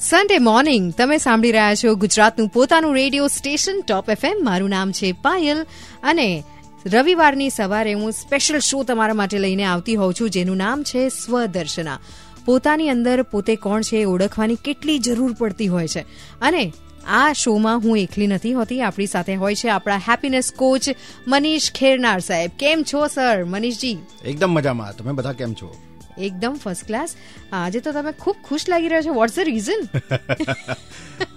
Sunday morning તમે સાંભળી રહ્યા છો ગુજરાતનું પોતાનું રેડિયો સ્ટેશન ટોપ એફએમ મારું નામ છે પાયલ અને રવિવારની સવારે હું સ્પેશિયલ શો તમારા માટે લઈને આવતી હોઉં છું, જેનું નામ છે સ્વદર્શના. પોતાની અંદર પોતે કોણ છે એ ઓળખવાની કેટલી જરૂર પડતી હોય છે. અને આ શોમાં હું એકલી નથી હોતી, આપણી સાથે હોય છે આપણા હેપીનેસ કોચ મનીષ ખેરનાર સાહેબ. કેમ છો સર મનીષજી. એકદમ મજામાં. તમે બધા કેમ છો? એકદમ ફર્સ્ટ ક્લાસ આજે તો તમે ખૂબ ખુશ લાગી રહ્યા છો. વોટ્સ ધ રીઝન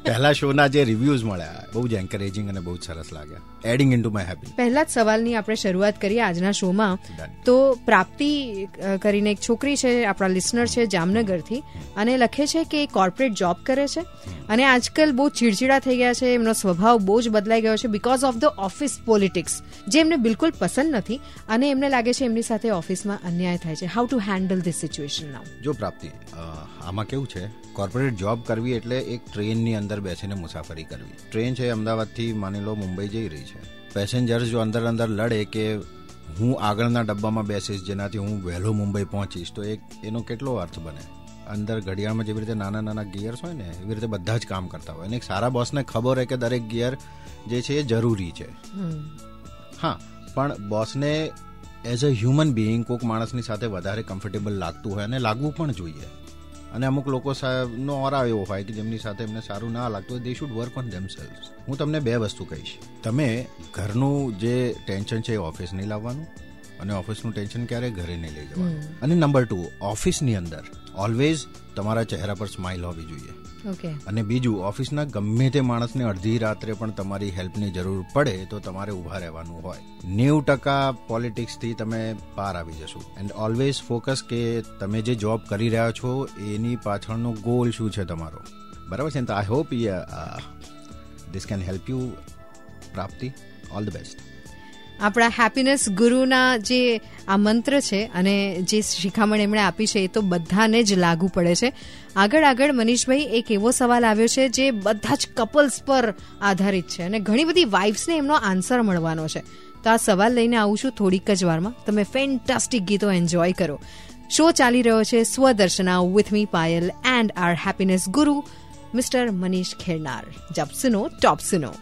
પહેલા શોના જે રિવ્યુઝ મળ્યા બહુ જ એન્કરેજિંગ અને બહુ જ સરસ લાગ્યા. Adding in two my happy પહેલા જ સવાલની આપણે શરૂઆત કરીએ આજના શોમાં. તો પ્રાપ્તિ કરીને એક છોકરી છે આપણા લિસનર છે જામનગરથી અને લખે છે કે કોર્પોરેટ જોબ કરે છે. અને આજકાલ બહુ ચીડચીડા થઈ ગયા છે એમનો સ્વભાવ બહુ જ બદલાઈ ગયો છે because of the office politics જે એમને બિલકુલ પસંદ નથી અને એમને લાગે છે એમની સાથે ઓફિસમાં અન્યાય થાય છે. How to handle this situation now જો પ્રાપ્તિ આમાં કેવું છે? કોર્પોરેટ જોબ કરવી એટલે એક ટ્રેનની અંદર બેસીને મુસાફરી કરવી. ટ્રેન છે અમદાવાદથી માની લો મુંબઈ જઈ રહી છે. પેસેન્જર્સ જો અંદર અંદર લડે કે હું આગળના ડબ્બામાં બેસીશ જેનાથી હું વહેલો મુંબઈ પહોંચીશ તો એક એનો કેટલો અર્થ બને? અંદર ઘડિયાળમાં જેવી રીતે નાના નાના ગિયર્સ હોય ને એવી રીતે બધા જ કામ કરતા હોય. અને એક સારા બોસને ખબર હોય કે દરેક ગિયર જે છે એ જરૂરી છે. હા પણ બોસને એઝ અ હ્યુમન બિઈંગ કોઈક માણસની સાથે વધારે કમ્ફર્ટેબલ લાગતું હોય અને લાગવું પણ જોઈએ. અને અમુક લોકો નો ઓરા એવો હોય કે જેમની સાથે એમને સારું ના લાગતું હોય they should work on themselves હું તમને બે વસ્તુ કહીશ. તમે ઘરનું જે ટેન્શન છે એ ઓફિસ નહીં લાવવાનું અને ઓફિસનું ટેન્શન ક્યારે ઘરે નહીં લઈ જવાનું. અને નંબર ટુ ઓફિસની અંદર ઓલવેઝ તમારા ચહેરા પર સ્માઇલ હોવી જોઈએ. અને બીજું, ઓફિસના ગમે તે માણસને અડધી રાત્રે પણ તમારી હેલ્પની જરૂર પડે તો તમારે ઊભા રહેવાનું હોય. નેવું ટકા પોલિટિક્સથી તમે પાર આવી જશો. એન્ડ ઓલવેઝ ફોકસ કે તમે જે જોબ કરી રહ્યા છો, એની પાછળનો ગોલ શું છે તમારો? બરાબર છે તો I hope this can help you Prapti. All the best આપણા હેપીનેસ ગુરુના જે આ મંત્ર છે અને જે શિખામણ એમણે આપી છે, એ તો બધાને જ લાગુ પડે છે. આગળ આગળ મનીષભાઈ, એક એવો સવાલ આવ્યો છે જે બધા જ કપલ્સ પર આધારિત છે અને ઘણી બધી વાઇફ્સને એમનો આન્સર મળવાનો છે. તો આ સવાલ લઈને આવું છું થોડીક જ વારમાં. તમે ફેન્ટાસ્ટિક ગીતો એન્જોય કરો. શો ચાલી રહ્યો છે Swadarshana with me Payal and our happiness guru mister Manish Khernar. જબ સુનો, ટોપ સુનો.